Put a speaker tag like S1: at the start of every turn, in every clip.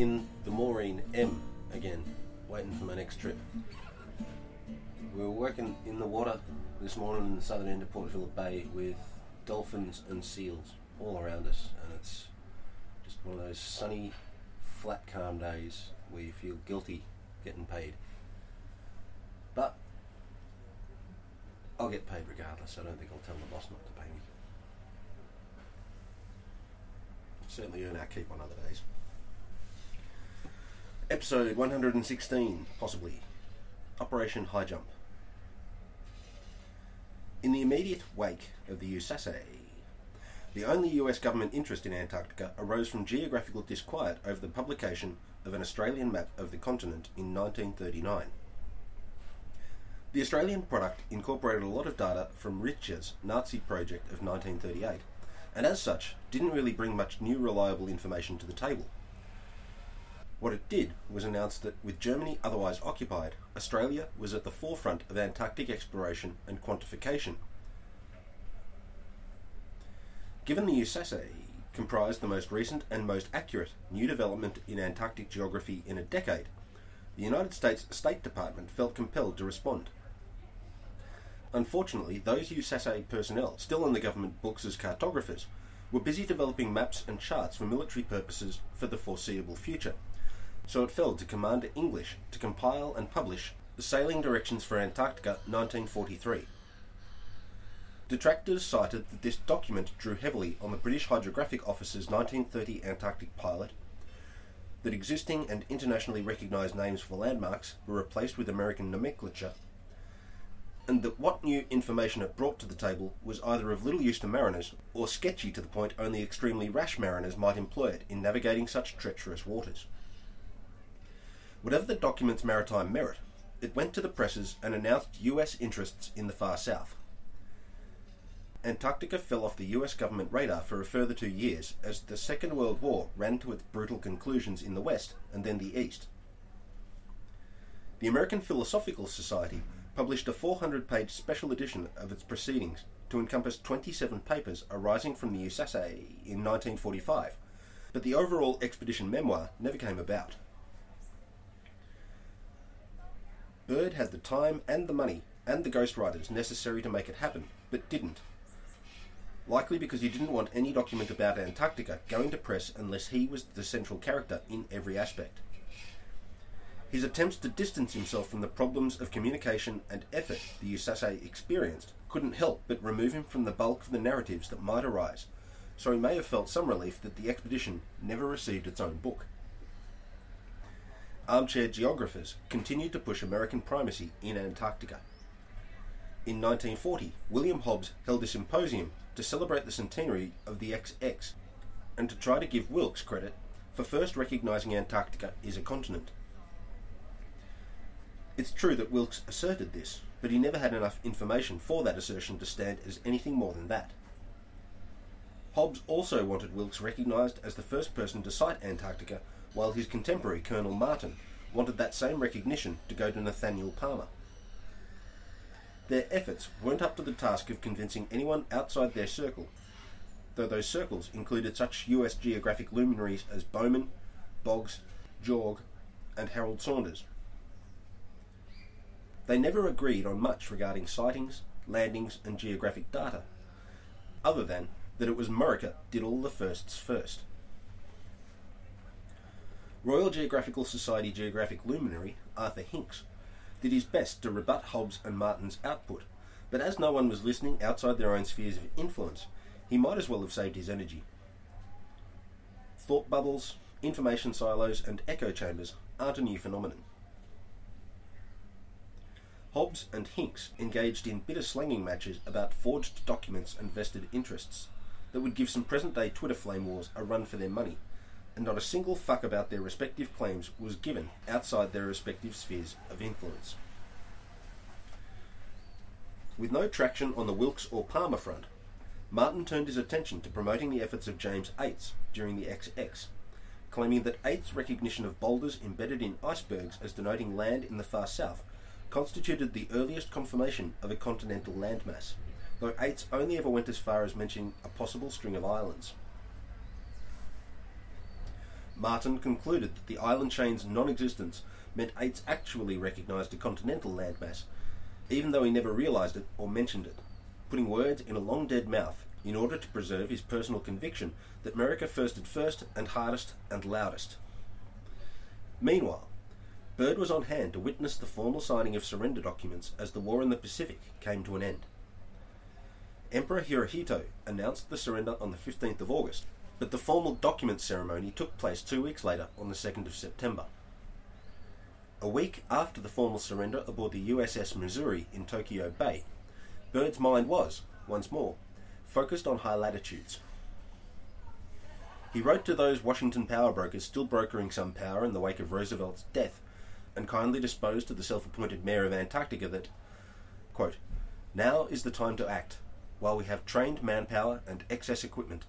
S1: In the Maureen M again, waiting for my next trip. We were working in the water this morning in the southern end of Port Phillip Bay with dolphins and seals all around us, and it's just one of those sunny, flat, calm days where you feel guilty getting paid. But I'll get paid regardless. I don't think I'll tell the boss not to pay me. Certainly earn our keep on other days. Episode 116, possibly. Operation High Jump. In the immediate wake of the USASA, the only US government interest in Antarctica arose from geographical disquiet over the publication of an Australian map of the continent in 1939. The Australian product incorporated a lot of data from Ritscher's Nazi project of 1938, and as such, didn't really bring much new reliable information to the table. What it did was announce that, with Germany otherwise occupied, Australia was at the forefront of Antarctic exploration and quantification. Given the USASA comprised the most recent and most accurate new development in Antarctic geography in a decade, the United States State Department felt compelled to respond. Unfortunately, those USASA personnel, still on the government books as cartographers, were busy developing maps and charts for military purposes for the foreseeable future. So it fell to Commander English to compile and publish the Sailing Directions for Antarctica 1943. Detractors cited that this document drew heavily on the British Hydrographic Office's 1930 Antarctic pilot, that existing and internationally recognised names for landmarks were replaced with American nomenclature, and that what new information it brought to the table was either of little use to mariners or sketchy to the point only extremely rash mariners might employ it in navigating such treacherous waters. Whatever the document's maritime merit, it went to the presses and announced US interests in the far south. Antarctica fell off the US government radar for a further two years as the Second World War ran to its brutal conclusions in the West and then the East. The American Philosophical Society published a 400 page special edition of its proceedings to encompass 27 papers arising from the USASA in 1945, but the overall expedition memoir never came about. Byrd had the time and the money and the ghostwriters necessary to make it happen, but didn't. Likely because he didn't want any document about Antarctica going to press unless he was the central character in every aspect. His attempts to distance himself from the problems of communication and effort the USASA experienced couldn't help but remove him from the bulk of the narratives that might arise, so he may have felt some relief that the expedition never received its own book. Armchair geographers continued to push American primacy in Antarctica. In 1940, William Hobbs held a symposium to celebrate the centenary of the XX and to try to give Wilkes credit for first recognizing Antarctica as a continent. It's true that Wilkes asserted this, but he never had enough information for that assertion to stand as anything more than that. Hobbs also wanted Wilkes recognized as the first person to sight Antarctica, while his contemporary Colonel Martin wanted that same recognition to go to Nathaniel Palmer. Their efforts weren't up to the task of convincing anyone outside their circle, though those circles included such US geographic luminaries as Bowman, Boggs, Joerg, and Harold Saunders. They never agreed on much regarding sightings, landings, and geographic data, other than that it was Murica did all the firsts first. Royal Geographical Society geographic luminary Arthur Hinks did his best to rebut Hobbs and Martin's output, but as no one was listening outside their own spheres of influence, he might as well have saved his energy. Thought bubbles, information silos, and echo chambers aren't a new phenomenon. Hobbs and Hinks engaged in bitter slanging matches about forged documents and vested interests that would give some present day Twitter flame wars a run for their money, and not a single fuck about their respective claims was given outside their respective spheres of influence. With no traction on the Wilkes or Palmer front, Martin turned his attention to promoting the efforts of James Eights during the XX, claiming that Eights' recognition of boulders embedded in icebergs as denoting land in the far south constituted the earliest confirmation of a continental landmass, though Eights only ever went as far as mentioning a possible string of islands. Martin concluded that the island chain's non existence meant Eights actually recognised a continental landmass, even though he never realised it or mentioned it, putting words in a long dead mouth in order to preserve his personal conviction that America firsted first and hardest and loudest. Meanwhile, Byrd was on hand to witness the formal signing of surrender documents as the war in the Pacific came to an end. Emperor Hirohito announced the surrender on the 15th of August, but the formal document ceremony took place two weeks later on the 2nd of September. A week after the formal surrender aboard the USS Missouri in Tokyo Bay, Byrd's mind was, once more, focused on high latitudes. He wrote to those Washington power brokers still brokering some power in the wake of Roosevelt's death, and kindly disposed to the self appointed mayor of Antarctica that, quote, Now is the time to act, while we have trained manpower and excess equipment.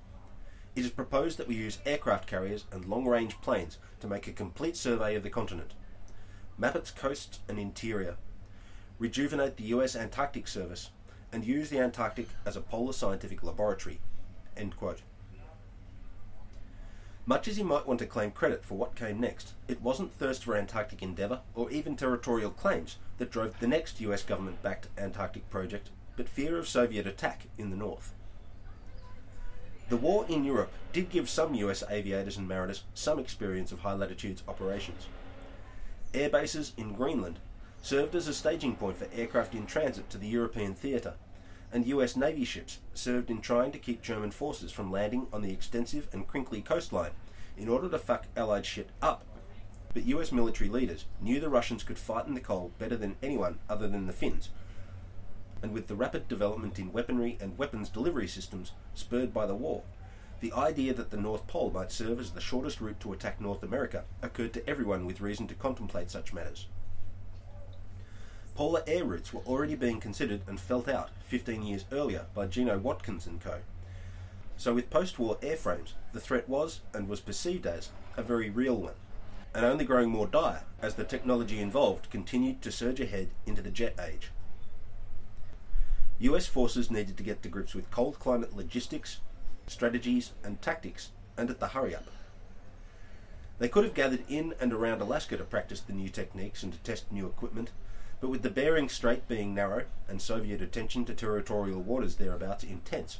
S1: It is proposed that we use aircraft carriers and long range planes to make a complete survey of the continent, map its coasts and interior, rejuvenate the US Antarctic Service, and use the Antarctic as a polar scientific laboratory. Much as he might want to claim credit for what came next, it wasn't thirst for Antarctic endeavour or even territorial claims that drove the next US government backed Antarctic project but fear of Soviet attack in the north. The war in Europe did give some US aviators and mariners some experience of high latitudes operations. Air bases in Greenland served as a staging point for aircraft in transit to the European theatre, and US Navy ships served in trying to keep German forces from landing on the extensive and crinkly coastline in order to fuck Allied shit up. But US military leaders knew the Russians could fight in the cold better than anyone other than the Finns, and with the rapid development in weaponry and weapons delivery systems spurred by the war, the idea that the North Pole might serve as the shortest route to attack North America occurred to everyone with reason to contemplate such matters. Polar air routes were already being considered and felt out 15 years earlier by Gino Watkins and co. So, with post war airframes, the threat was, and was perceived as, a very real one, and only growing more dire as the technology involved continued to surge ahead into the jet age. US forces needed to get to grips with cold climate logistics, strategies, and tactics, and at the hurry up. They could have gathered in and around Alaska to practice the new techniques and to test new equipment, but with the Bering Strait being narrow and Soviet attention to territorial waters thereabouts intense,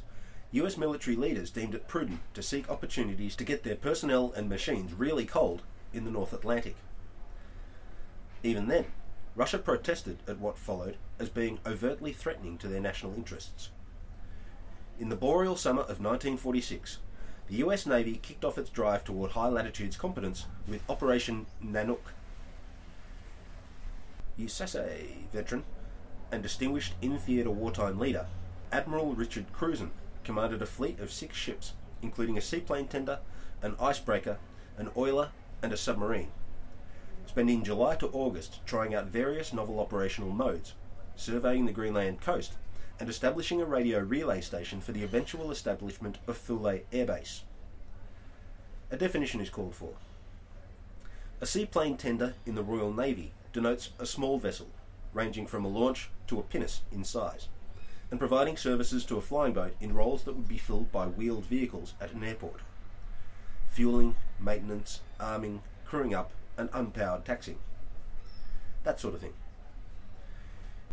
S1: US military leaders deemed it prudent to seek opportunities to get their personnel and machines really cold in the North Atlantic. Even then, Russia protested at what followed as being overtly threatening to their national interests. In the boreal summer of 1946, the US Navy kicked off its drive toward high latitudes competence with Operation Nanook. USASA veteran and distinguished in theatre wartime leader, Admiral Richard Cruzen commanded a fleet of six ships, including a seaplane tender, an icebreaker, an oiler, and a submarine spending July to August trying out various novel operational modes, surveying the Greenland coast, and establishing a radio relay station for the eventual establishment of Thule Air Base. A definition is called for. A seaplane tender in the Royal Navy denotes a small vessel, ranging from a launch to a pinnace in size, and providing services to a flying boat in roles that would be filled by wheeled vehicles at an airport. Fueling, maintenance, arming, crewing up, and unpowered taxing. That sort of thing.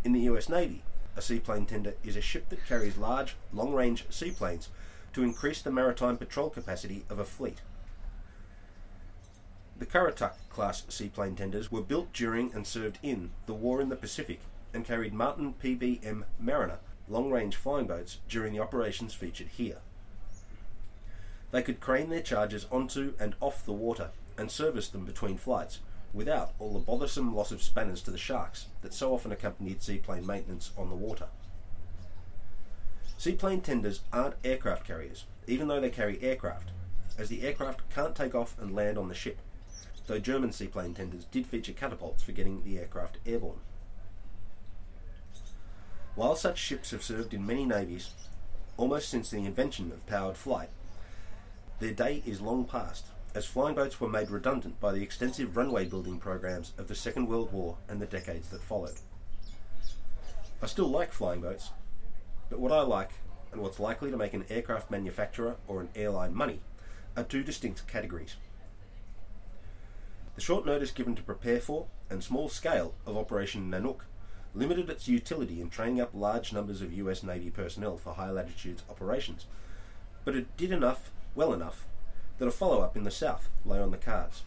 S1: In the US Navy, a seaplane tender is a ship that carries large, long range seaplanes to increase the maritime patrol capacity of a fleet. The Currituck class seaplane tenders were built during and served in the War in the Pacific and carried Martin PBM Mariner long range flying boats during the operations featured here. They could crane their charges onto and off the water and service them between flights without all the bothersome loss of spanners to the sharks that so often accompanied seaplane maintenance on the water. Seaplane tenders aren't aircraft carriers, even though they carry aircraft, as the aircraft can't take off and land on the ship, though German seaplane tenders did feature catapults for getting the aircraft airborne. While such ships have served in many navies, almost since the invention of powered flight, their day is long past as flying boats were made redundant by the extensive runway building programs of the Second World War and the decades that followed. I still like flying boats, but what I like and what's likely to make an aircraft manufacturer or an airline money are two distinct categories. The short notice given to prepare for and small scale of Operation Nanook limited its utility in training up large numbers of US Navy personnel for high latitudes operations, but it did enough, well enough, that a follow up in the south lay on the cards.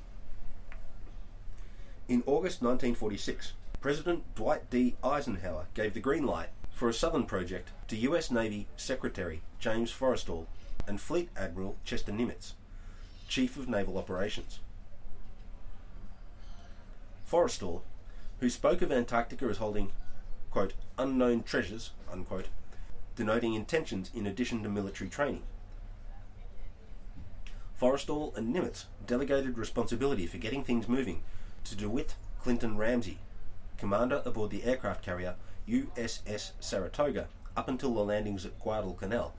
S1: In August 1946, President Dwight D. Eisenhower gave the green light for a southern project to US Navy Secretary James Forrestal and Fleet Admiral Chester Nimitz, Chief of Naval Operations. Forrestal, who spoke of Antarctica as holding, quote, unknown treasures, unquote, denoting intentions in addition to military training. Forrestal and Nimitz delegated responsibility for getting things moving to DeWitt Clinton Ramsey, commander aboard the aircraft carrier USS Saratoga up until the landings at Guadalcanal,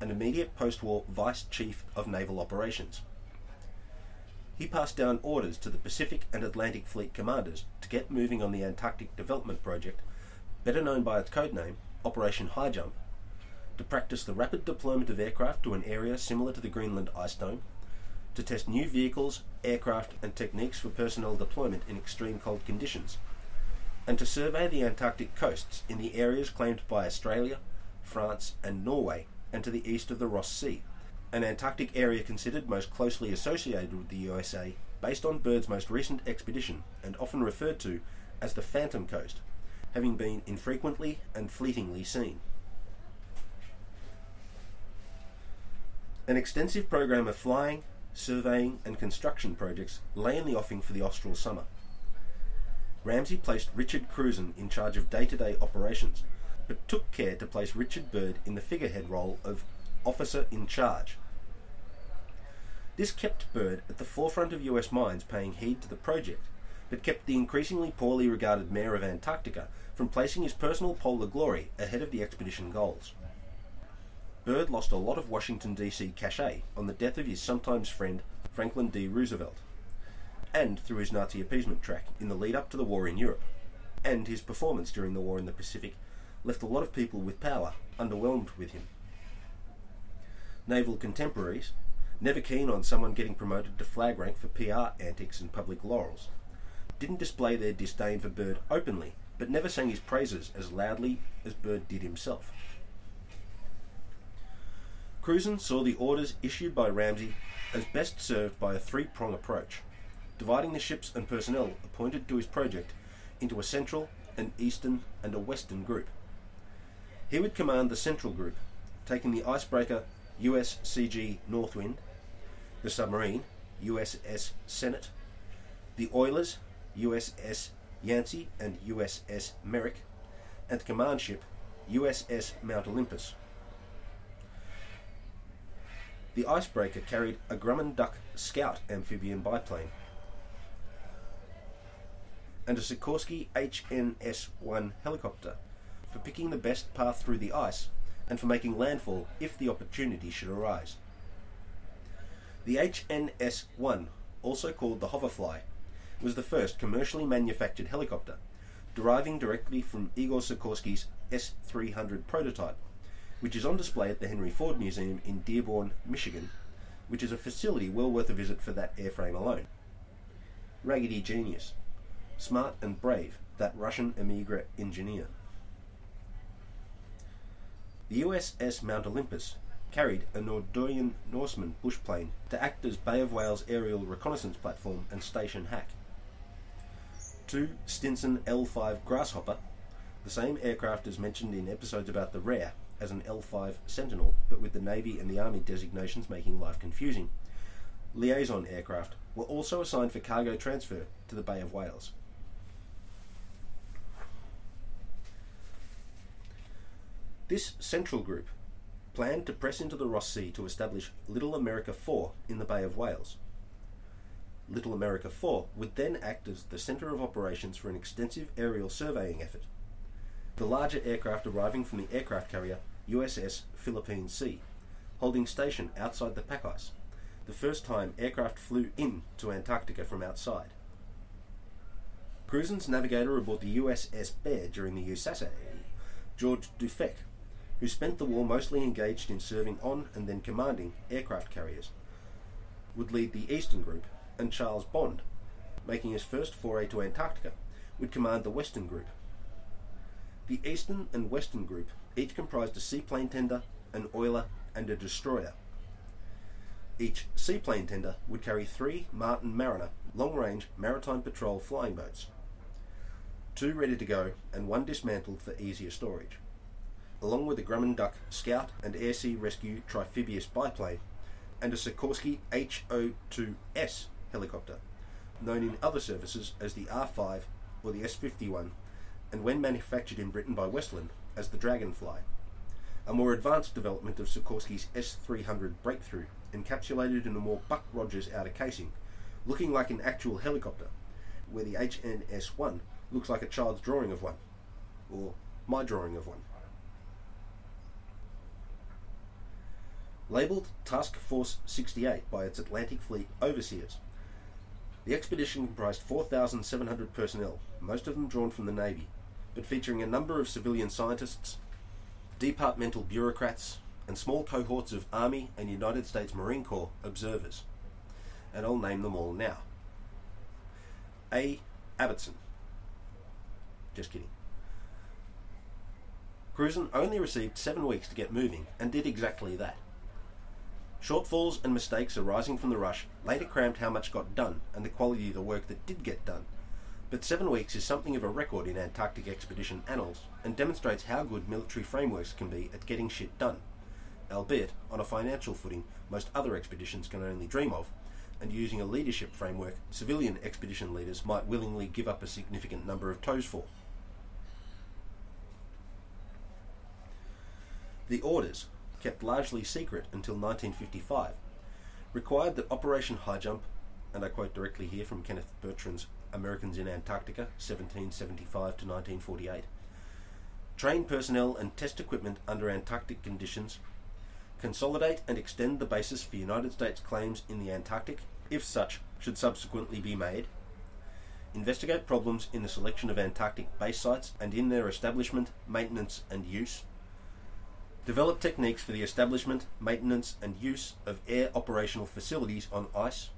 S1: an immediate post war Vice Chief of Naval Operations. He passed down orders to the Pacific and Atlantic Fleet commanders to get moving on the Antarctic Development Project, better known by its code name, Operation High Jump, to practice the rapid deployment of aircraft to an area similar to the Greenland ice dome, to test new vehicles, aircraft, and techniques for personnel deployment in extreme cold conditions, and to survey the Antarctic coasts in the areas claimed by Australia, France, and Norway, and to the east of the Ross Sea, an Antarctic area considered most closely associated with the USA based on Byrd's most recent expedition and often referred to as the Phantom Coast, having been infrequently and fleetingly seen. An extensive program of flying, surveying, and construction projects lay in the offing for the Austral summer. Ramsey placed Richard Cruzen in charge of day to day operations, but took care to place Richard Byrd in the figurehead role of officer in charge. This kept Byrd at the forefront of US minds paying heed to the project, but kept the increasingly poorly regarded mayor of Antarctica from placing his personal polar glory ahead of the expedition goals. Byrd lost a lot of Washington, D.C. cachet on the death of his sometimes friend Franklin D. Roosevelt, and through his Nazi appeasement track in the lead up to the war in Europe, and his performance during the war in the Pacific left a lot of people with power underwhelmed with him. Naval contemporaries, never keen on someone getting promoted to flag rank for PR antics and public laurels, didn't display their disdain for Byrd openly, but never sang his praises as loudly as Byrd did himself. Cruzen saw the orders issued by Ramsey as best served by a three prong approach, dividing the ships and personnel appointed to his project into a central, an eastern, and a western group. He would command the central group, taking the icebreaker USCG Northwind, the submarine USS Sennet, the oilers USS Yancey and USS Merrick, and the command ship USS Mount Olympus. The icebreaker carried a Grumman Duck Scout amphibian biplane and a Sikorsky HNS 1 helicopter for picking the best path through the ice and for making landfall if the opportunity should arise. The HNS 1, also called the Hoverfly, was the first commercially manufactured helicopter, deriving directly from Igor Sikorsky's S 300 prototype which is on display at the Henry Ford Museum in Dearborn, Michigan, which is a facility well worth a visit for that airframe alone. Raggedy genius. Smart and brave, that Russian Emigre engineer. The USS Mount Olympus carried a Noorduyn Norseman bushplane to act as Bay of Whales aerial reconnaissance platform and station hack. Two Stinson L5 Grasshopper, the same aircraft as mentioned in episodes about the Rare, as an L5 Sentinel, but with the Navy and the Army designations making life confusing. Liaison aircraft were also assigned for cargo transfer to the Bay of Whales. This central group planned to press into the Ross Sea to establish Little America 4 in the Bay of Whales. Little America 4 would then act as the centre of operations for an extensive aerial surveying effort the larger aircraft arriving from the aircraft carrier USS Philippine Sea, holding station outside the pack ice, the first time aircraft flew in to Antarctica from outside. Cruzen's navigator aboard the USS Bear during the USASA, George Dufek, who spent the war mostly engaged in serving on and then commanding aircraft carriers, would lead the Eastern Group, and Charles Bond making his first foray to Antarctica, would command the Western Group. The Eastern and Western Group each comprised a seaplane tender, an oiler, and a destroyer. Each seaplane tender would carry three Martin Mariner long range maritime patrol flying boats, two ready to go and one dismantled for easier storage, along with a Grumman Duck Scout and Air Sea Rescue Triphibius biplane and a Sikorsky HO-2S helicopter, known in other services as the R5 or the S51, and when manufactured in Britain by Westland as the Dragonfly, a more advanced development of Sikorsky's S300 Breakthrough, encapsulated in a more Buck Rogers outer casing, looking like an actual helicopter, where the HNS-1 looks like a child's drawing of one, or my drawing of one. Labelled Task Force 68 by its Atlantic Fleet overseers, the expedition comprised 4,700 personnel, most of them drawn from the Navy, but featuring a number of civilian scientists, departmental bureaucrats, and small cohorts of Army and United States Marine Corps observers. And I'll name them all now. A. Abbottson. Just kidding. Cruzen only received seven weeks to get moving and did exactly that. Shortfalls and mistakes arising from the rush later crammed how much got done and the quality of the work that did get done. But seven weeks is something of a record in Antarctic expedition annals and demonstrates how good military frameworks can be at getting shit done, albeit on a financial footing most other expeditions can only dream of, and using a leadership framework civilian expedition leaders might willingly give up a significant number of toes for. The orders kept largely secret until 1955, required that Operation High Jump, and I quote directly here from Kenneth Bertrand's Americans in Antarctica, 1775 to 1948, train personnel and test equipment under Antarctic conditions, consolidate and extend the basis for United States claims in the Antarctic, if such should subsequently be made, investigate problems in the selection of Antarctic base sites and in their establishment, maintenance, and use, develop techniques for the establishment, maintenance, and use of air operational facilities on ice,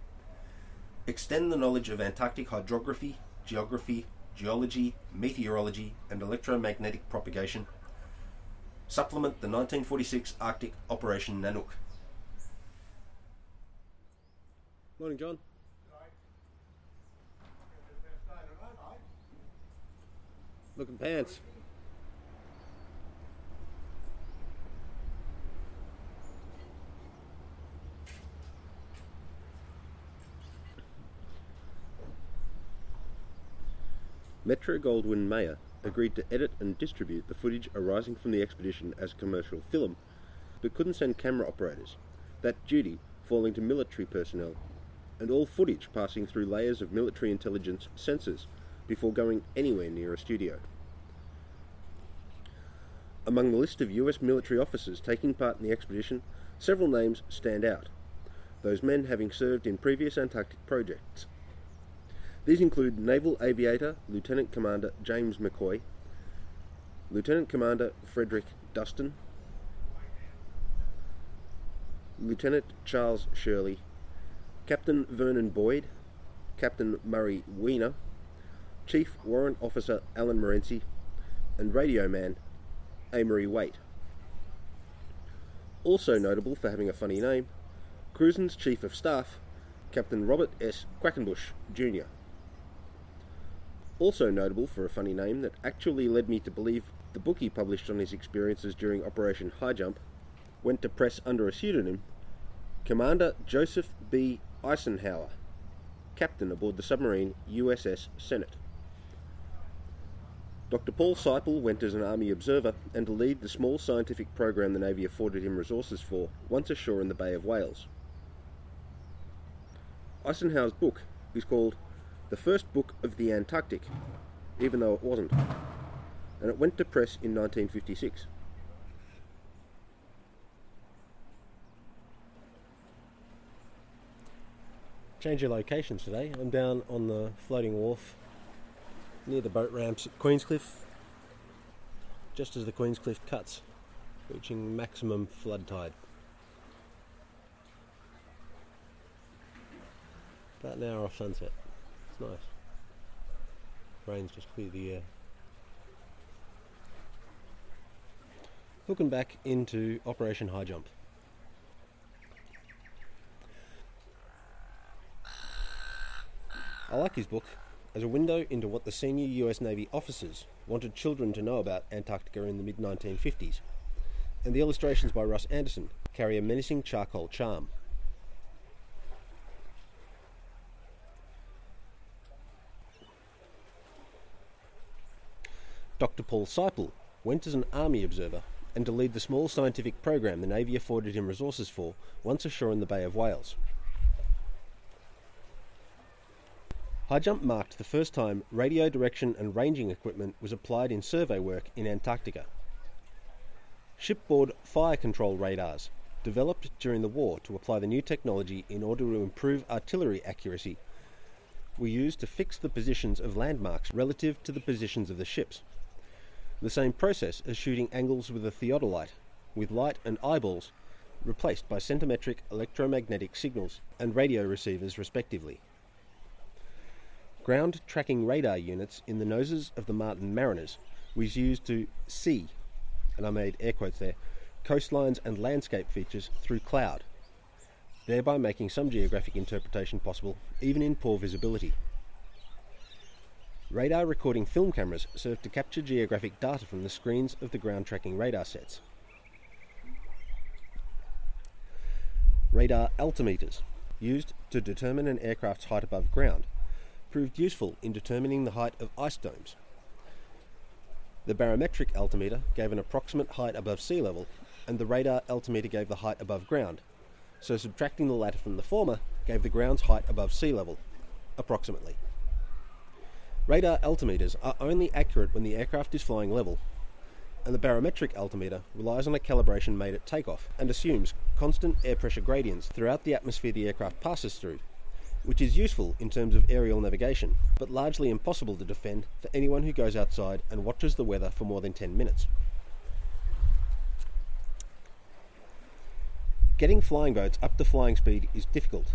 S1: extend the knowledge of Antarctic hydrography, geography, geology, meteorology, and electromagnetic propagation, supplement the 1946 Arctic Operation Nanook. Morning, John. Looking pants. Metro Goldwyn Mayer agreed to edit and distribute the footage arising from the expedition as commercial film, but couldn't send camera operators, that duty falling to military personnel, and all footage passing through layers of military intelligence censors before going anywhere near a studio. Among the list of US military officers taking part in the expedition, several names stand out, those men having served in previous Antarctic projects. These include Naval Aviator Lieutenant Commander James McCoy, Lieutenant Commander Frederick Dustin, Lieutenant Charles Shirley, Captain Vernon Boyd, Captain Murray Weiner, Chief Warrant Officer Alan Morency, and Radio Man Amory Waite. Also notable for having a funny name, Cruzen's Chief of Staff, Captain Robert S. Quackenbush, Jr. Also notable for a funny name that actually led me to believe the book he published on his experiences during Operation High Jump went to press under a pseudonym, Commander Joseph B. Icenhower, captain aboard the submarine USS Sennet. Dr. Paul Siple went as an Army observer and to lead the small scientific program the Navy afforded him resources for once ashore in the Bay of Whales. Icenhower's book is called the first book of the Antarctic, even though it wasn't, and it went to press in 1956. Change your locations today. I'm down on the floating wharf near the boat ramps at Queenscliff, just as the Queenscliff cuts, reaching maximum flood tide. About an hour off sunset.
S2: Nice. Rain's just clear the air. Looking back into Operation High Jump. I like his book as a window into what the senior US Navy officers wanted children to know about Antarctica in the mid 1950s, and the illustrations by Russ Anderson carry a menacing charcoal charm. Dr. Paul Siple went as an Army observer and to lead the small scientific program the Navy afforded him resources for once ashore in the Bay of Whales. High jump marked the first time radio direction and ranging equipment was applied in survey work in Antarctica. Shipboard fire control radars, developed during the war to apply the new technology in order to improve artillery accuracy, were used to fix the positions of landmarks relative to the positions of the ships. The same process as shooting angles with a theodolite, with light and eyeballs replaced by centimetric electromagnetic signals and radio receivers respectively. Ground tracking radar units in the noses of the Martin Mariners was used to see, and I made air quotes there, coastlines and landscape features through cloud, thereby making some geographic interpretation possible even in poor visibility. Radar recording film cameras served to capture geographic data from the screens of the ground tracking radar sets. Radar altimeters, used to determine an aircraft's height above ground, proved useful in determining the height of ice domes. The barometric altimeter gave an approximate height above sea level, and the radar altimeter gave the height above ground, so subtracting the latter from the former gave the ground's height above sea level, approximately. Radar altimeters are only accurate when the aircraft is flying level, and the barometric altimeter relies on a calibration made at takeoff and assumes constant air pressure gradients throughout the atmosphere the aircraft passes through, which is useful in terms of aerial navigation, but largely impossible to defend for anyone who goes outside and watches the weather for more than 10 minutes. Getting flying boats up to flying speed is difficult,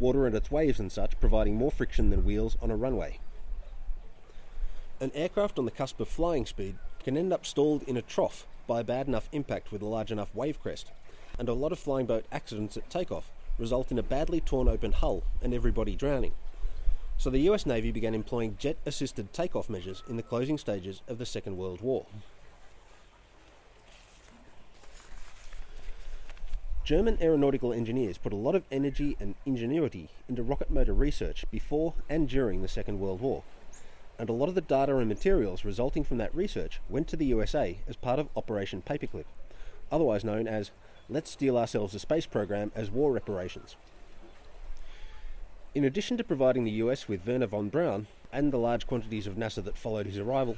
S2: water and its waves and such providing more friction than wheels on a runway. An aircraft on the cusp of flying speed can end up stalled in a trough by a bad enough impact with a large enough wave crest, and a lot of flying boat accidents at takeoff result in a badly torn open hull and everybody drowning. So the US Navy began employing jet assisted takeoff measures in the closing stages of the Second World War. German aeronautical engineers put a lot of energy and ingenuity into rocket motor research before and during the Second World War, and a lot of the data and materials resulting from that research went to the USA as part of Operation Paperclip, otherwise known as Let's Steal Ourselves a Space Program as War Reparations. In addition to providing the US with Wernher von Braun and the large quantities of NASA that followed his arrival,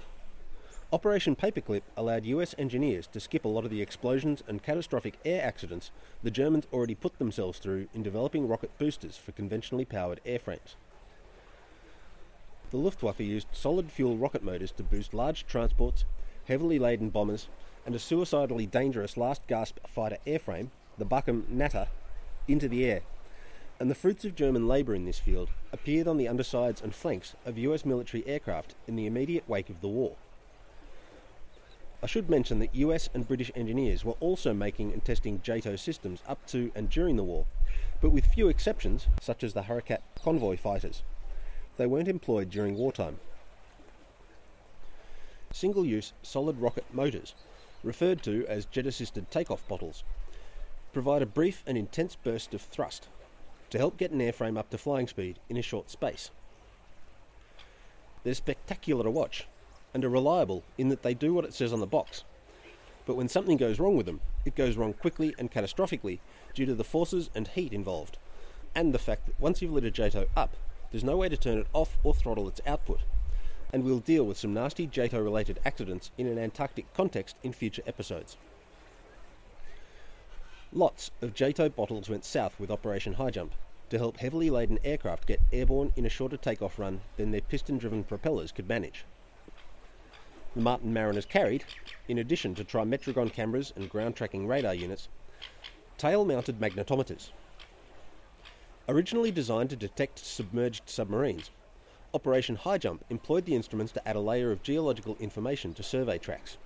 S2: Operation Paperclip allowed US engineers to skip a lot of the explosions and catastrophic air accidents the Germans already put themselves through in developing rocket boosters for conventionally powered airframes. The Luftwaffe used solid fuel rocket motors to boost large transports, heavily laden bombers, and a suicidally dangerous last gasp fighter airframe, the Bachem Natter, into the air. And the fruits of German labour in this field appeared on the undersides and flanks of US military aircraft in the immediate wake of the war. I should mention that US and British engineers were also making and testing JATO systems up to and during the war, but with few exceptions, such as the Hurricat convoy fighters. They weren't employed during wartime. Single use solid rocket motors, referred to as jet assisted takeoff bottles, provide a brief and intense burst of thrust to help get an airframe up to flying speed in a short space. They're spectacular to watch and are reliable in that they do what it says on the box. But when something goes wrong with them, it goes wrong quickly and catastrophically due to the forces and heat involved, and the fact that once you've lit a JATO up, there's no way to turn it off or throttle its output. And we'll deal with some nasty JATO related accidents in an Antarctic context in future episodes. Lots of JATO bottles went south with Operation High Jump to help heavily laden aircraft get airborne in a shorter takeoff run than their piston driven propellers could manage. The Martin Mariners carried, in addition to trimetragon cameras and ground tracking radar units, tail mounted magnetometers. Originally designed to detect submerged submarines, Operation High Jump employed the instruments to add a layer of geological information to survey tracks.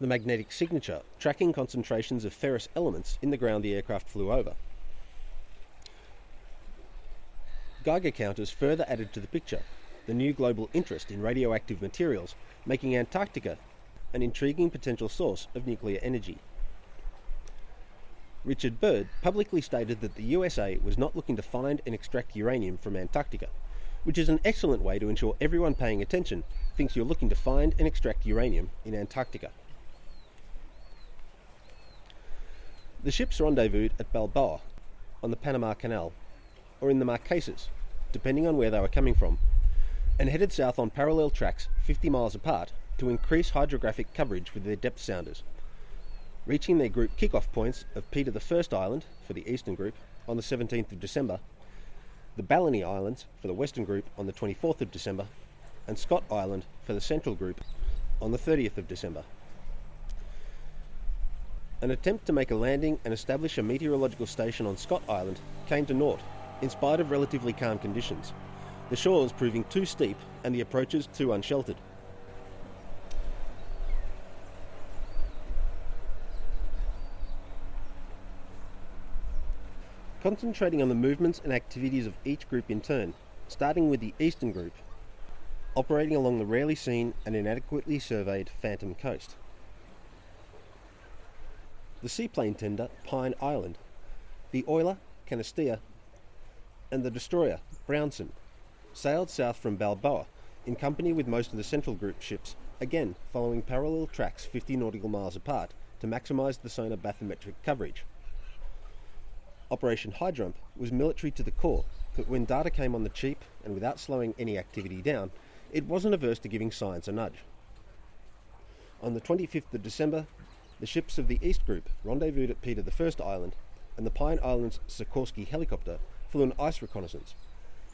S2: The magnetic signature, tracking concentrations of ferrous elements in the ground the aircraft flew over. Geiger counters further added to the picture the new global interest in radioactive materials, making Antarctica an intriguing potential source of nuclear energy. Richard Byrd publicly stated that the USA was not looking to find and extract uranium from Antarctica, which is an excellent way to ensure everyone paying attention thinks you're looking to find and extract uranium in Antarctica. The ships rendezvoused at Balboa on the Panama Canal, or in the Marquesas, depending on where they were coming from, and headed south on parallel tracks 50 miles apart to increase hydrographic coverage with their depth sounders, reaching their group kick-off points of Peter I Island for the eastern group on the 17th of December, the Balleny Islands for the western group on the 24th of December, and Scott Island for the central group on the 30th of December. An attempt to make a landing and establish a meteorological station on Scott Island came to naught, in spite of relatively calm conditions, the shores proving too steep and the approaches too unsheltered. Concentrating on the movements and activities of each group in turn, starting with the eastern group, operating along the rarely seen and inadequately surveyed Phantom Coast. The seaplane tender Pine Island, the oiler Canisteo, and the destroyer Brownson sailed south from Balboa in company with most of the Central Group ships, again following parallel tracks 50 nautical miles apart to maximise the sonar bathymetric coverage. Operation High Jump was military to the core, but when data came on the cheap and without slowing any activity down, it wasn't averse to giving science a nudge. On the 25th of December, the ships of the East Group rendezvoused at Peter I Island, and the Pine Islands Sikorsky helicopter flew an ice reconnaissance,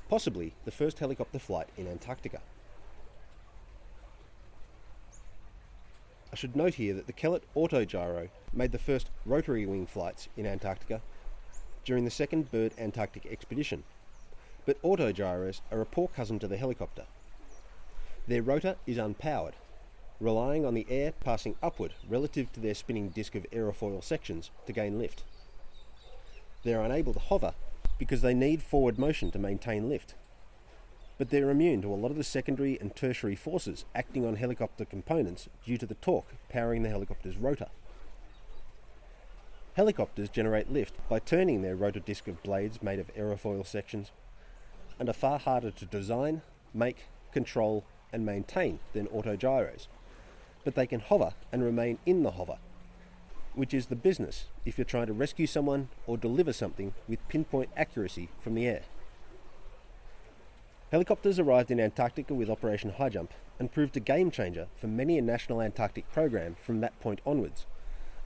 S2: possibly the first helicopter flight in Antarctica. I should note here that the Kellett Autogyro made the first rotary wing flights in Antarctica during the second Byrd Antarctic expedition, but autogyros are a poor cousin to the helicopter. Their rotor is unpowered, relying on the air passing upward relative to their spinning disk of aerofoil sections to gain lift. They are unable to hover because they need forward motion to maintain lift. But they're immune to a lot of the secondary and tertiary forces acting on helicopter components due to the torque powering the helicopter's rotor. Helicopters generate lift by turning their rotor disc of blades made of aerofoil sections and are far harder to design, make, control, and maintain than autogyros. But they can hover and remain in the hover, which is the business if you're trying to rescue someone or deliver something with pinpoint accuracy from the air. Helicopters arrived in Antarctica with Operation High Jump and proved a game changer for many a national Antarctic program from that point onwards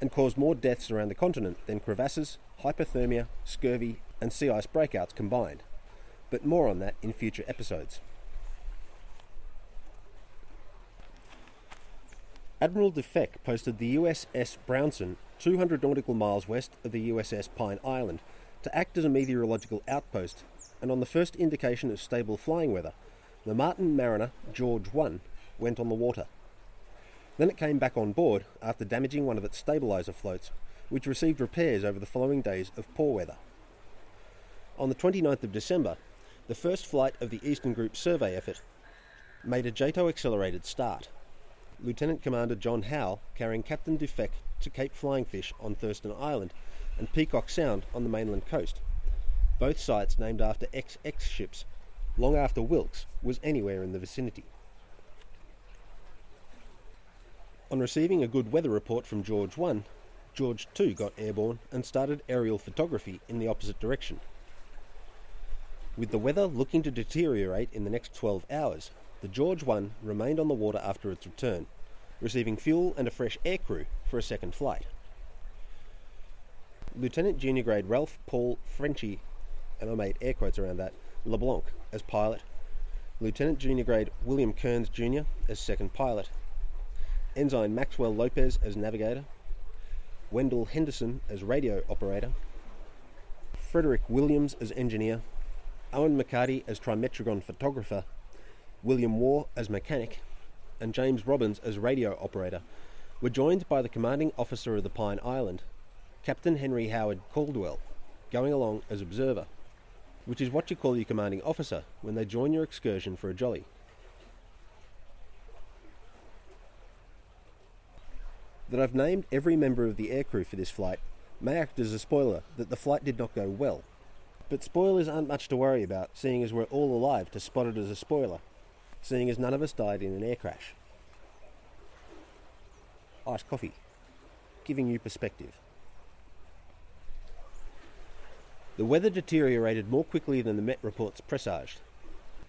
S2: and caused more deaths around the continent than crevasses, hypothermia, scurvy, and sea ice breakouts combined. But more on that in future episodes. Admiral Dufek posted the USS Brownson 200 nautical miles west of the USS Pine Island to act as a meteorological outpost, and on the first indication of stable flying weather, the Martin Mariner George 1 went on the water. Then it came back on board after damaging one of its stabiliser floats, which received repairs over the following days of poor weather. On the 29th of December, the first flight of the Eastern Group survey effort made a JATO accelerated start. Lieutenant Commander John Howe carrying Captain Dufek to Cape Flying Fish on Thurston Island and Peacock Sound on the mainland coast, both sites named after XX ships, long after Wilkes was anywhere in the vicinity. On receiving a good weather report from George 1, George 2 got airborne and started aerial photography in the opposite direction. With the weather looking to deteriorate in the next 12 hours, the George 1 remained on the water after its return, receiving fuel and a fresh aircrew for a second flight. Lieutenant Junior Grade Ralph Paul Frenchy, and I made air quotes around that, LeBlanc as pilot, Lieutenant Junior Grade William Kearns Jr. as second pilot, Ensign Maxwell Lopez as navigator, Wendell Henderson as radio operator, Frederick Williams as engineer, Owen McCarty as trimetragon photographer, William Warr as mechanic, and James Robbins as radio operator, were joined by the commanding officer of the Pine Island, Captain Henry Howard Caldwell, going along as observer, which is what you call your commanding officer when they join your excursion for a jolly. That I've named every member of the aircrew for this flight may act as a spoiler that the flight did not go well. But spoilers aren't much to worry about, seeing as we're all alive to spot it as a spoiler, seeing as none of us died in an air crash. Iced coffee, giving you perspective. The weather deteriorated more quickly than the Met reports presaged.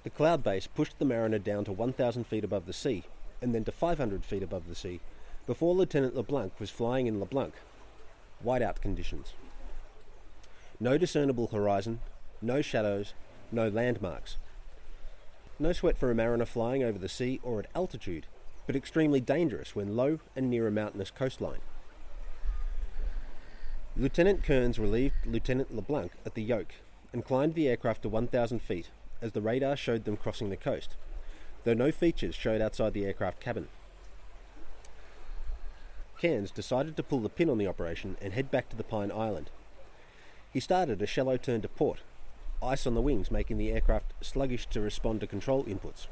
S2: The cloud base pushed the Mariner down to 1,000 feet above the sea, and then to 500 feet above the sea, before Lieutenant LeBlanc was flying in LeBlanc. Whiteout conditions. No discernible horizon, no shadows, no landmarks. No sweat for a mariner flying over the sea or at altitude, but extremely dangerous when low and near a mountainous coastline. Lieutenant Kearns relieved Lieutenant LeBlanc at the yoke and climbed the aircraft to 1,000 feet as the radar showed them crossing the coast, though no features showed outside the aircraft cabin. Kearns decided to pull the pin on the operation and head back to the Pine Island. He started a shallow turn to port, ice on the wings making the aircraft sluggish to respond to control inputs.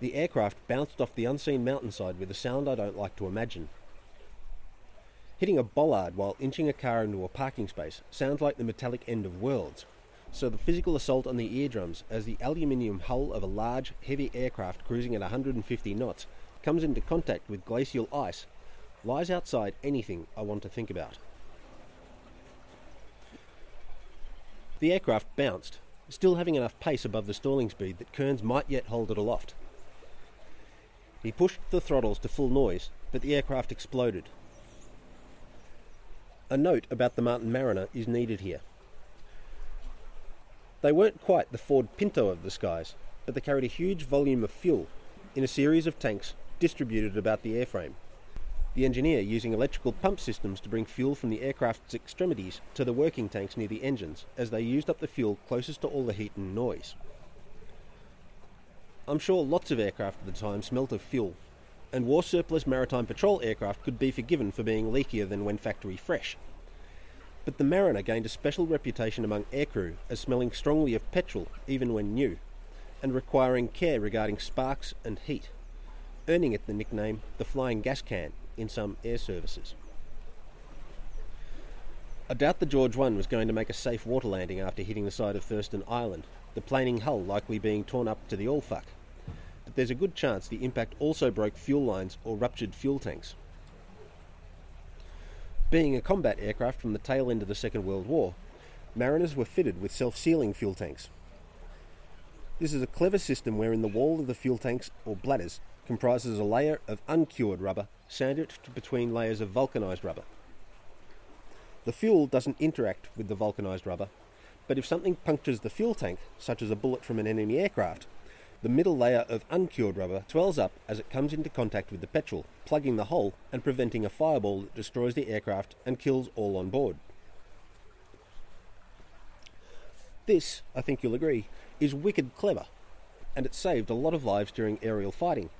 S2: The aircraft bounced off the unseen mountainside with a sound I don't like to imagine. Hitting a bollard while inching a car into a parking space sounds like the metallic end of worlds, so the physical assault on the eardrums as the aluminium hull of a large, heavy aircraft cruising at 150 knots comes into contact with glacial ice lies outside anything I want to think about. The aircraft bounced, still having enough pace above the stalling speed that Kearns might yet hold it aloft. He pushed the throttles to full noise, but the aircraft exploded. A note about the Martin Mariner is needed here. They weren't quite the Ford Pinto of the skies, but they carried a huge volume of fuel in a series of tanks distributed about the airframe. The engineer using electrical pump systems to bring fuel from the aircraft's extremities to the working tanks near the engines as they used up the fuel closest to all the heat and noise. I'm sure lots of aircraft at the time smelt of fuel, and war surplus maritime patrol aircraft could be forgiven for being leakier than when factory fresh. But the Mariner gained a special reputation among aircrew as smelling strongly of petrol even when new, and requiring care regarding sparks and heat earning it the nickname the Flying Gas Can in some air services. I doubt the George I was going to make a safe water landing after hitting the side of Thurston Island, the planing hull likely being torn up to the all fuck. But there's a good chance the impact also broke fuel lines or ruptured fuel tanks. Being a combat aircraft from the tail end of the Second World War, Mariners were fitted with self sealing fuel tanks. This is a clever system wherein the wall of the fuel tanks, or bladders, comprises a layer of uncured rubber sandwiched between layers of vulcanized rubber. The fuel doesn't interact with the vulcanized rubber, but if something punctures the fuel tank, such as a bullet from an enemy aircraft, the middle layer of uncured rubber swells up as it comes into contact with the petrol, plugging the hole and preventing a fireball that destroys the aircraft and kills all on board. This, I think you'll agree, is wicked clever, and it saved a lot of lives during aerial fighting,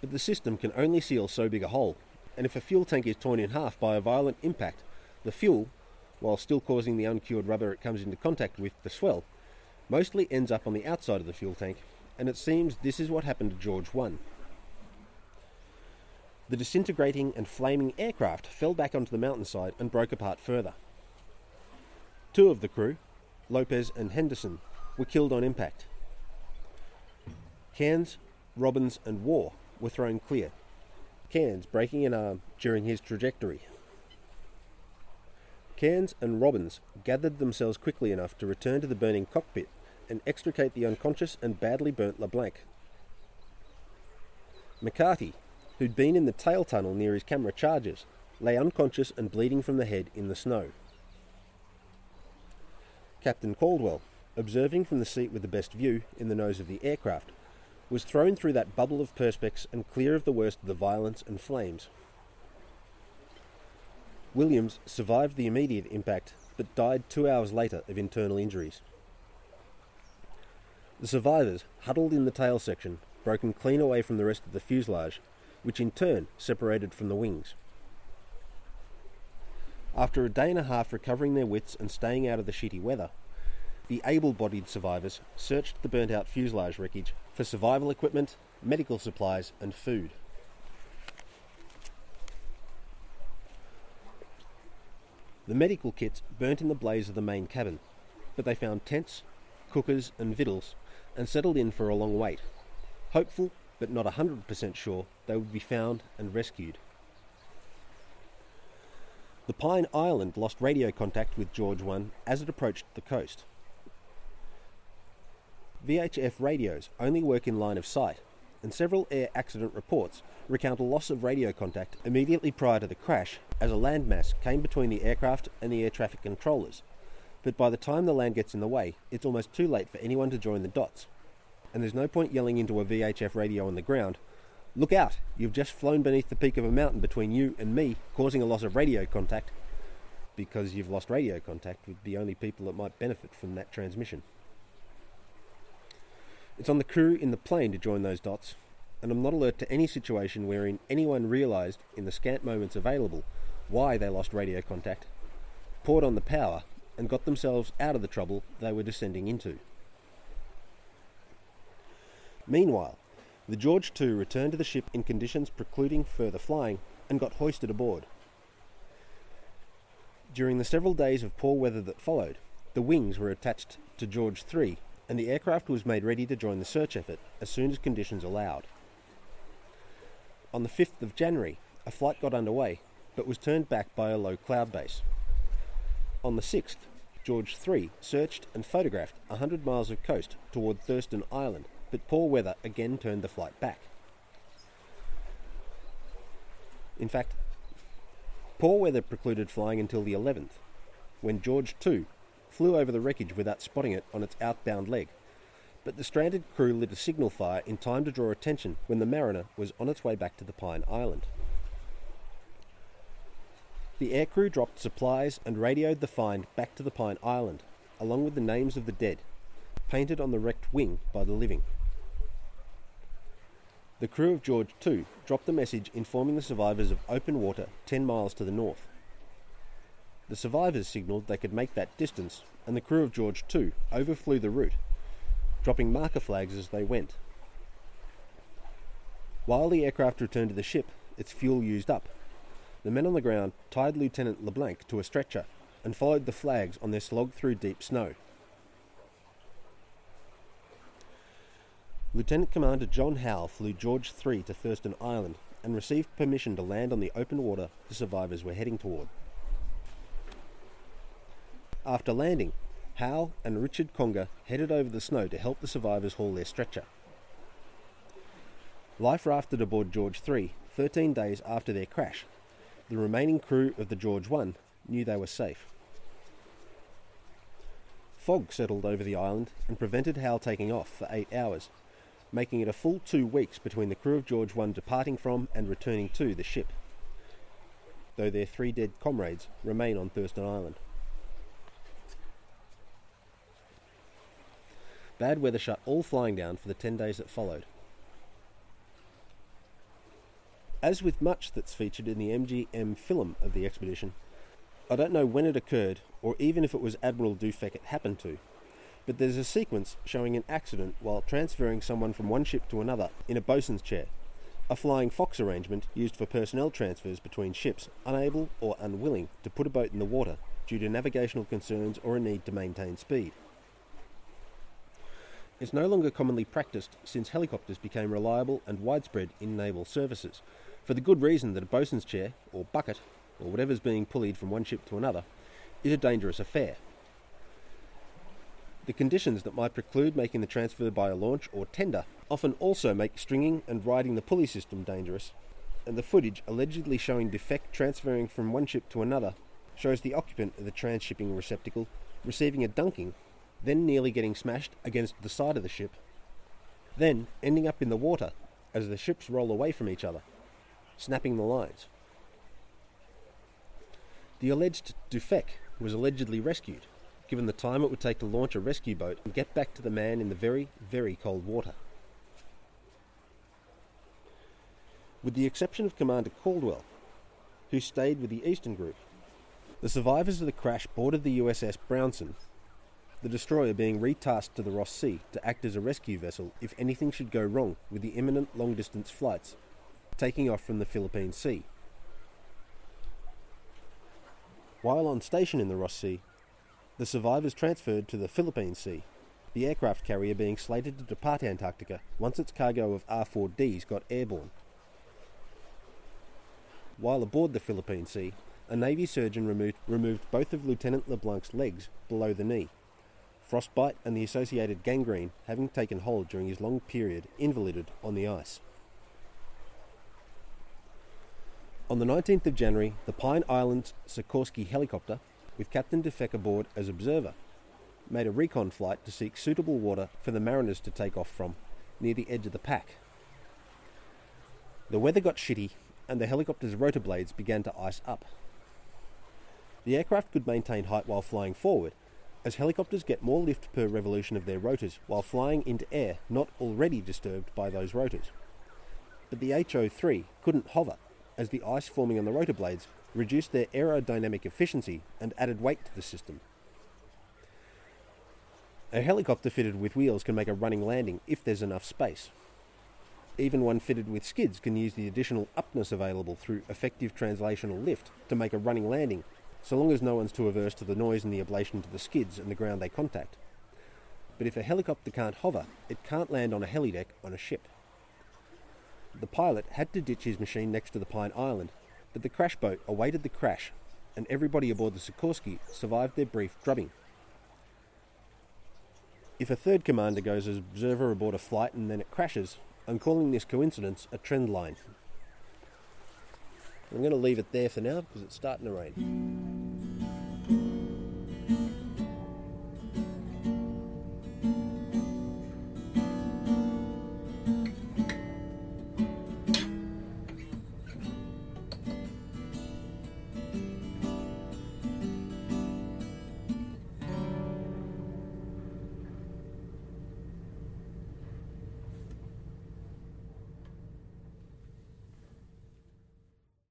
S2: but the system can only seal so big a hole, and if a fuel tank is torn in half by a violent impact, the fuel, while still causing the uncured rubber it comes into contact with to swell, mostly ends up on the outside of the fuel tank, and it seems this is what happened to George 1. The disintegrating and flaming aircraft fell back onto the mountainside and broke apart further. Two of the crew, Lopez and Henderson, were killed on impact. Kearns, Robbins, and Warr were thrown clear. Kearns breaking an arm during his trajectory. Kearns and Robbins gathered themselves quickly enough to return to the burning cockpit and extricate the unconscious and badly burnt LeBlanc. McCarty, who'd been in the tail tunnel near his camera charges, lay unconscious and bleeding from the head in the snow. Captain Caldwell, observing from the seat with the best view in the nose of the aircraft, was thrown through that bubble of perspex and clear of the worst of the violence and flames. Williams survived the immediate impact but died two hours later of internal injuries. The survivors huddled in the tail section, broken clean away from the rest of the fuselage, which in turn separated from the wings. After a day and a half recovering their wits and staying out of the shitty weather, the able bodied survivors searched the burnt out fuselage wreckage for survival equipment, medical supplies, and food. The medical kits burnt in the blaze of the main cabin, but they found tents, cookers, and victuals and settled in for a long wait, hopeful but not 100% sure they would be found and rescued. The Pine Island lost radio contact with George 1 as it approached the coast. VHF radios only work in line of sight, and several air accident reports recount a loss of radio contact immediately prior to the crash as a landmass came between the aircraft and the air traffic controllers. But by the time the land gets in the way, it's almost too late for anyone to join the dots. And there's no point yelling into a VHF radio on the ground, Look out, you've just flown beneath the peak of a mountain between you and me, causing a loss of radio contact, because you've lost radio contact with the only people that might benefit from that transmission. It's on the crew in the plane to join those dots, and I'm not alert to any situation wherein anyone realised, in the scant moments available, why they lost radio contact, poured on the power, and got themselves out of the trouble they were descending into. Meanwhile, the George II returned to the ship in conditions precluding further flying and got hoisted aboard. During the several days of poor weather that followed, the wings were attached to George III and the aircraft was made ready to join the search effort as soon as conditions allowed. On the 5th of January, a flight got underway but was turned back by a low cloud base. On the 6th, George III searched and photographed 100 miles of coast toward Thurston Island but poor weather again turned the flight back. In fact, poor weather precluded flying until the 11th, when George II flew over the wreckage without spotting it on its outbound leg. But the stranded crew lit a signal fire in time to draw attention when the Mariner was on its way back to the Pine Island. The aircrew dropped supplies and radioed the find back to the Pine Island, along with the names of the dead, painted on the wrecked wing by the living. The crew of George II dropped a message informing the survivors of open water 10 miles to the north. The survivors signalled they could make that distance, and the crew of George II overflew the route, dropping marker flags as they went. While the aircraft returned to the ship, its fuel used up, the men on the ground tied Lieutenant LeBlanc to a stretcher and followed the flags on their slog through deep snow. Lieutenant Commander John Howe flew George III to Thurston Island and received permission to land on the open water the survivors were heading toward. After landing, Howe and Richard Conger headed over the snow to help the survivors haul their stretcher. Life rafted aboard George III 13 days after their crash. The remaining crew of the George I knew they were safe. Fog settled over the island and prevented Howe taking off for eight hours making it a full two weeks between the crew of George I departing from and returning to the ship, though their three dead comrades remain on Thurston Island. Bad weather shut all flying down for the 10 days that followed. As with much that's featured in the MGM film of the expedition, I don't know when it occurred or even if it was Admiral Dufek it happened to, but there's a sequence showing an accident while transferring someone from one ship to another in a bosun's chair, a flying fox arrangement used for personnel transfers between ships unable or unwilling to put a boat in the water due to navigational concerns or a need to maintain speed. It's no longer commonly practiced since helicopters became reliable and widespread in naval services, for the good reason that a bosun's chair, or bucket, or whatever's being pulleyed from one ship to another, is a dangerous affair. The conditions that might preclude making the transfer by a launch or tender often also make stringing and riding the pulley system dangerous, and the footage allegedly showing Dufek transferring from one ship to another shows the occupant of the transshipping receptacle receiving a dunking, then nearly getting smashed against the side of the ship, then ending up in the water as the ships roll away from each other, snapping the lines. The alleged Dufek was allegedly rescued given the time it would take to launch a rescue boat and get back to the man in the very, very cold water. With the exception of Commander Caldwell, who stayed with the Eastern Group, the survivors of the crash boarded the USS Brownson, the destroyer being retasked to the Ross Sea to act as a rescue vessel if anything should go wrong with the imminent long distance flights taking off from the Philippine Sea. While on station in the Ross Sea, the survivors transferred to the Philippine Sea, the aircraft carrier being slated to depart Antarctica once its cargo of R4Ds got airborne. While aboard the Philippine Sea, a Navy surgeon removed, removed both of Lieutenant LeBlanc's legs below the knee, frostbite and the associated gangrene having taken hold during his long period invalided on the ice. On the 19th of January, the Pine Islands Sikorsky helicopter, with Captain Dufek aboard as observer, made a recon flight to seek suitable water for the mariners to take off from near the edge of the pack. The weather got shitty and the helicopter's rotor blades began to ice up. The aircraft could maintain height while flying forward, as helicopters get more lift per revolution of their rotors while flying into air not already disturbed by those rotors. But the HO 3 couldn't hover as the ice forming on the rotor blades reduced their aerodynamic efficiency and added weight to the system. A helicopter fitted with wheels can make a running landing if there's enough space. Even one fitted with skids can use the additional upness available through effective translational lift to make a running landing, so long as no one's too averse to the noise and the ablation to the skids and the ground they contact. But if a helicopter can't hover, it can't land on a helideck on a ship. The pilot had to ditch his machine next to the Pine Island, but the crash boat awaited the crash, and everybody aboard the Sikorsky survived their brief drubbing. If a third commander goes as observer aboard a flight and then it crashes, I'm calling this coincidence a trend line. I'm going to leave it there for now because it's starting to rain.